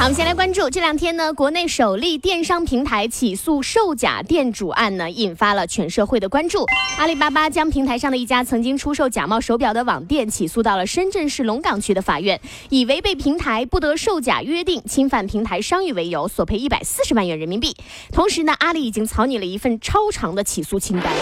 好，我们先来关注这两天呢，国内首例电商平台起诉售假店主案呢，引发了全社会的关注。阿里巴巴将平台上的一家曾经出售假冒手表的网店起诉到了深圳市龙岗区的法院，以违背平台不得售假约定、侵犯平台商誉为由，索赔一百四十万元人民币。同时呢，阿里已经草拟了一份超长的起诉清单。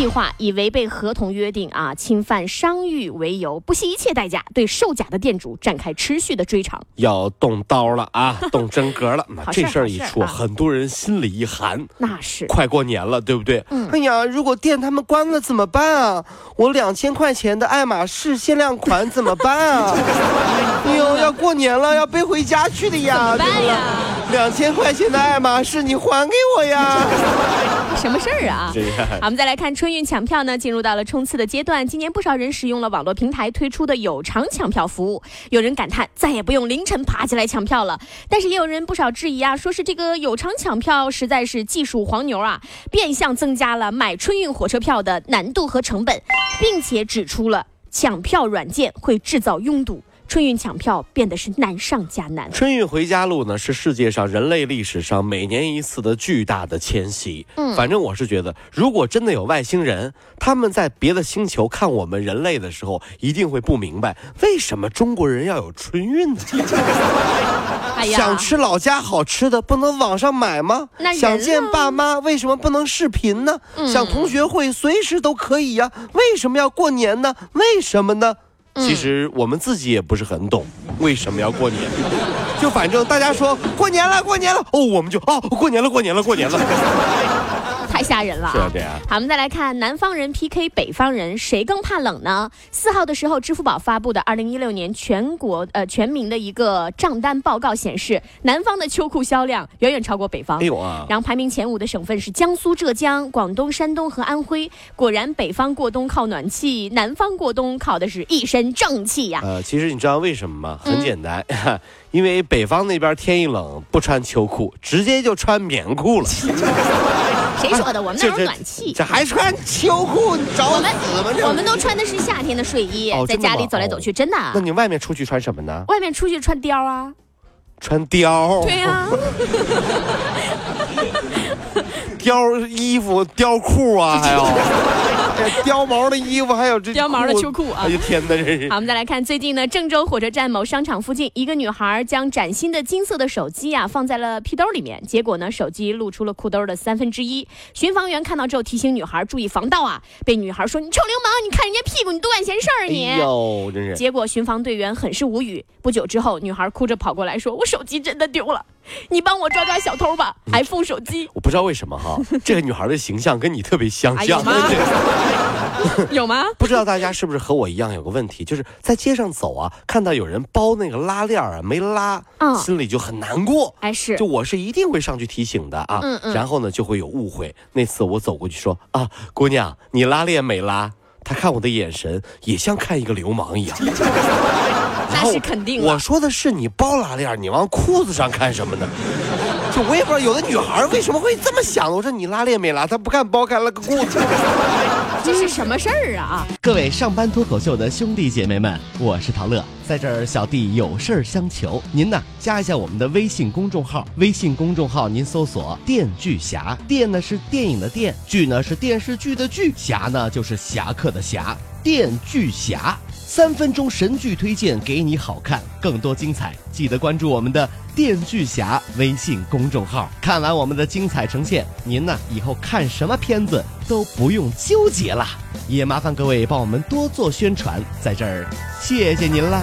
计划以违背合同约定啊、侵犯商誉为由，不惜一切代价对售假的店主展开持续的追偿。要动刀了啊，动真格了。那这事儿一出，很多人心里一寒。那是快过年了，对不对？嗯哎呀，如果店他们关了怎么办啊？我两千块钱的爱马仕限量款怎么办啊？哎呦，要过年了，要背回家去的呀！怎么办呀？两千块钱的爱马仕，你还给我呀！什么事儿 啊？好，我们再来看春运抢票呢，进入到了冲刺的阶段。今年不少人使用了网络平台推出的有偿抢票服务，有人感叹再也不用凌晨爬起来抢票了，但是也有人不少质疑啊，说是这个有偿抢票实在是技术黄牛啊，变相增加了买春运火车票的难度和成本，并且指出了抢票软件会制造拥堵，春运抢票变得是难上加难。春运回家路呢，是世界上人类历史上每年一次的巨大的迁徙。嗯反正我是觉得，如果真的有外星人，他们在别的星球看我们人类的时候，一定会不明白为什么中国人要有春运呢？哎呀，想吃老家好吃的，不能网上买吗想见爸妈，为什么不能视频呢？嗯想同学会，随时都可以呀、为什么要过年呢？为什么呢？其实我们自己也不是很懂，为什么要过年？就反正大家说过年了，过年了，哦，我们就哦，过年了，过年了，过年了。太吓人了啊！是啊，这样。好，我们再来看南方人 PK 北方人，谁更怕冷呢？四号的时候，支付宝发布的二零一六年全国呃全民的一个账单报告显示，南方的秋裤销量远远超过北方。哎呦啊！然后排名前五的省份是江苏、浙江、广东、山东和安徽。果然，北方过冬靠暖气，南方过冬靠的是一身正气呀。呃，其实你知道为什么吗？嗯很简单，因为北方那边天一冷不穿秋裤，直接就穿棉裤了。谁说的？我们那有暖气。这还穿秋裤，你找我们死吗？我们都穿的是夏天的睡衣，在家里走来走去，真的。那你外面出去穿什么呢？外面出去穿貂啊？穿貂，对呀、貂衣服、貂裤啊，还有这貂毛的衣服，还有这貂毛的秋裤啊哎呀天哪，这是好，我们再来看最近呢，郑州火车站某商场附近，一个女孩将崭新的金色的手机啊放在了屁兜里面，结果呢，手机露出了裤兜的三分之一。巡防员看到之后提醒女孩注意防盗啊，被女孩说：“你臭流氓，你看人家屁股，你多管闲事儿啊你！”哎呦，真是。结果巡防队员很是无语。不久之后，女孩哭着跑过来说：“我手机真的丢了，你帮我抓抓小偷吧，iPhone 手机我不知道为什么哈，这个女孩的形象跟你特别相像。哎有吗 有吗？不知道大家是不是和我一样有个问题，就是在街上走啊，看到有人包那个拉链啊没拉，嗯心里就很难过。哎是就我是一定会上去提醒的啊，嗯嗯然后呢就会有误会。那次我走过去说啊，姑娘，你拉链没拉？她看我的眼神也像看一个流氓一样。那是肯定了。我说的是你包拉链，你往裤子上看什么呢？就我也不知道有的女孩为什么会这么想。我说你拉链没拉，她不看包看了个裤子。这是什么事儿啊？各位上班脱口秀的兄弟姐妹们，我是陶乐，在这儿小弟有事儿相求，您呢加一下我们的微信公众号，微信公众号您搜索“电锯侠”，电呢是电影的电，剧呢是电视剧的剧，侠呢就是侠客的侠，电锯侠。三分钟神剧推荐给你好看，更多精彩，记得关注我们的“电锯侠”微信公众号。看完我们的精彩呈现，您呢以后看什么片子都不用纠结啦。也麻烦各位帮我们多做宣传，在这儿谢谢您啦。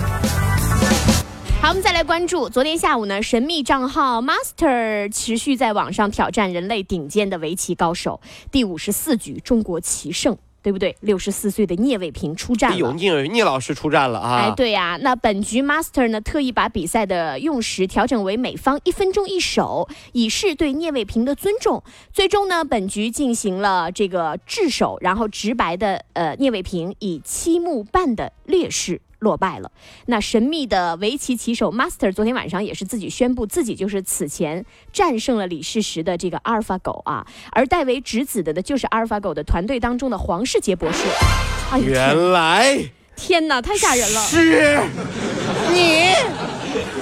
好，我们再来关注昨天下午呢，神秘账号 Master 持续在网上挑战人类顶尖的围棋高手，第五十四局中国棋圣对不对？六十四岁的聂卫平出战了。有聂聂老师出战了啊！哎，对呀，那本局 Master 呢特意把比赛的用时调整为每方一分钟一手，以示对聂卫平的尊重。最终呢，本局进行了这个制手，然后直白的呃，聂卫平以七目半的劣势。落败了。那神秘的围棋棋手 Master 昨天晚上也是自己宣布，自己就是此前战胜了李世石的这个阿尔法狗啊，而代为执子的呢，就是阿尔法狗的团队当中的黄世杰博士。哎原来天哪，太吓人了！是你，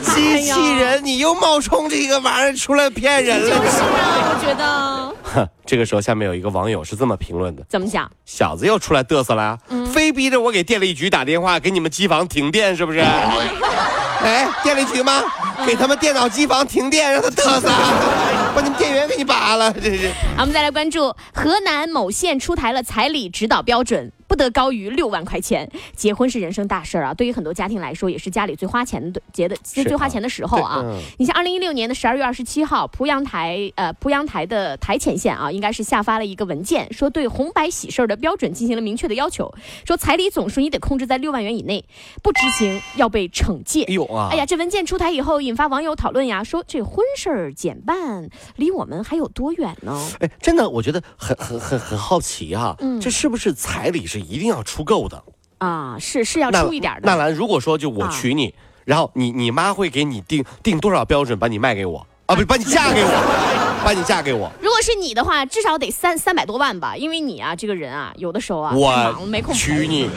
机器人，你又冒充这个玩意儿出来骗人了。就是啊，我觉得。哼 这个时候，下面有一个网友是这么评论的：怎么讲？小子又出来嘚瑟了呀！非逼着我给电力局打电话，给你们机房停电是不是？哎，电力局吗？给他们电脑机房停电，让他嘚瑟，把你们电源给你拔了，这是。好，我们再来关注河南某县出台了彩礼指导标准。不得高于六万块钱。结婚是人生大事儿啊，对于很多家庭来说，也是家里最花钱的结的最最花钱的时候啊。你像二零一六年的十二月二十七号，濮阳台呃濮阳台的台前县啊，应该是下发了一个文件，说对红白喜事儿的标准进行了明确的要求，说彩礼总数你得控制在六万元以内，不执行要被惩戒。哎呦啊！哎呀，这文件出台以后，引发网友讨论呀，说这婚事儿减半，离我们还有多远呢？哎，真的，我觉得很很很很好奇哈，嗯，这是不是彩礼是？一定要出够的啊，是是要出一点的。纳兰，如果说就我娶你，然后你你妈会给你定定多少标准把你卖给我啊？不是把你嫁给我，把你嫁给我。如果是你的话，至少得三三百多万吧，因为你啊这个人啊，有的时候啊我没空娶你，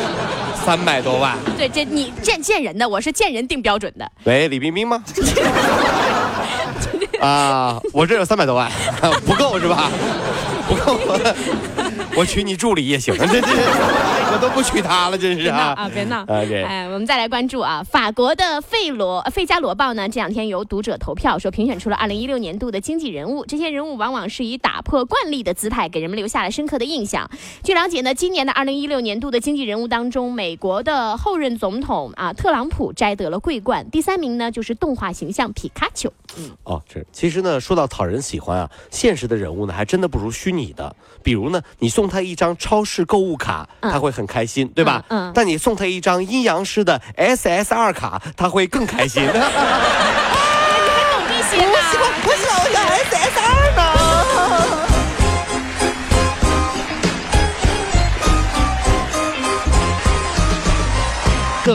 三百多万。对，这你见见人的，我是见人定标准的。喂，李冰冰吗？啊，我这有三百多万，不够是吧？不够。我娶你助理也行，这这我都不娶她了，真是啊！啊，别闹！哎，我们再来关注啊，法国的《费罗费加罗报》呢，这两天由读者投票说评选出了二零一六年度的经济人物，这些人物往往是以打破惯例的姿态，给人们留下了深刻的印象。据了解呢，今年的二零一六年度的经济人物当中，美国的后任总统啊特朗普摘得了桂冠，第三名呢就是动画形象皮卡丘。嗯，哦，这其实呢，说到讨人喜欢啊，现实的人物呢，还真的不如虚拟的。比如呢，你送他一张超市购物卡，他会很开心，对吧？嗯。但你送他一张阴阳师的 SSR 卡，他会更开心。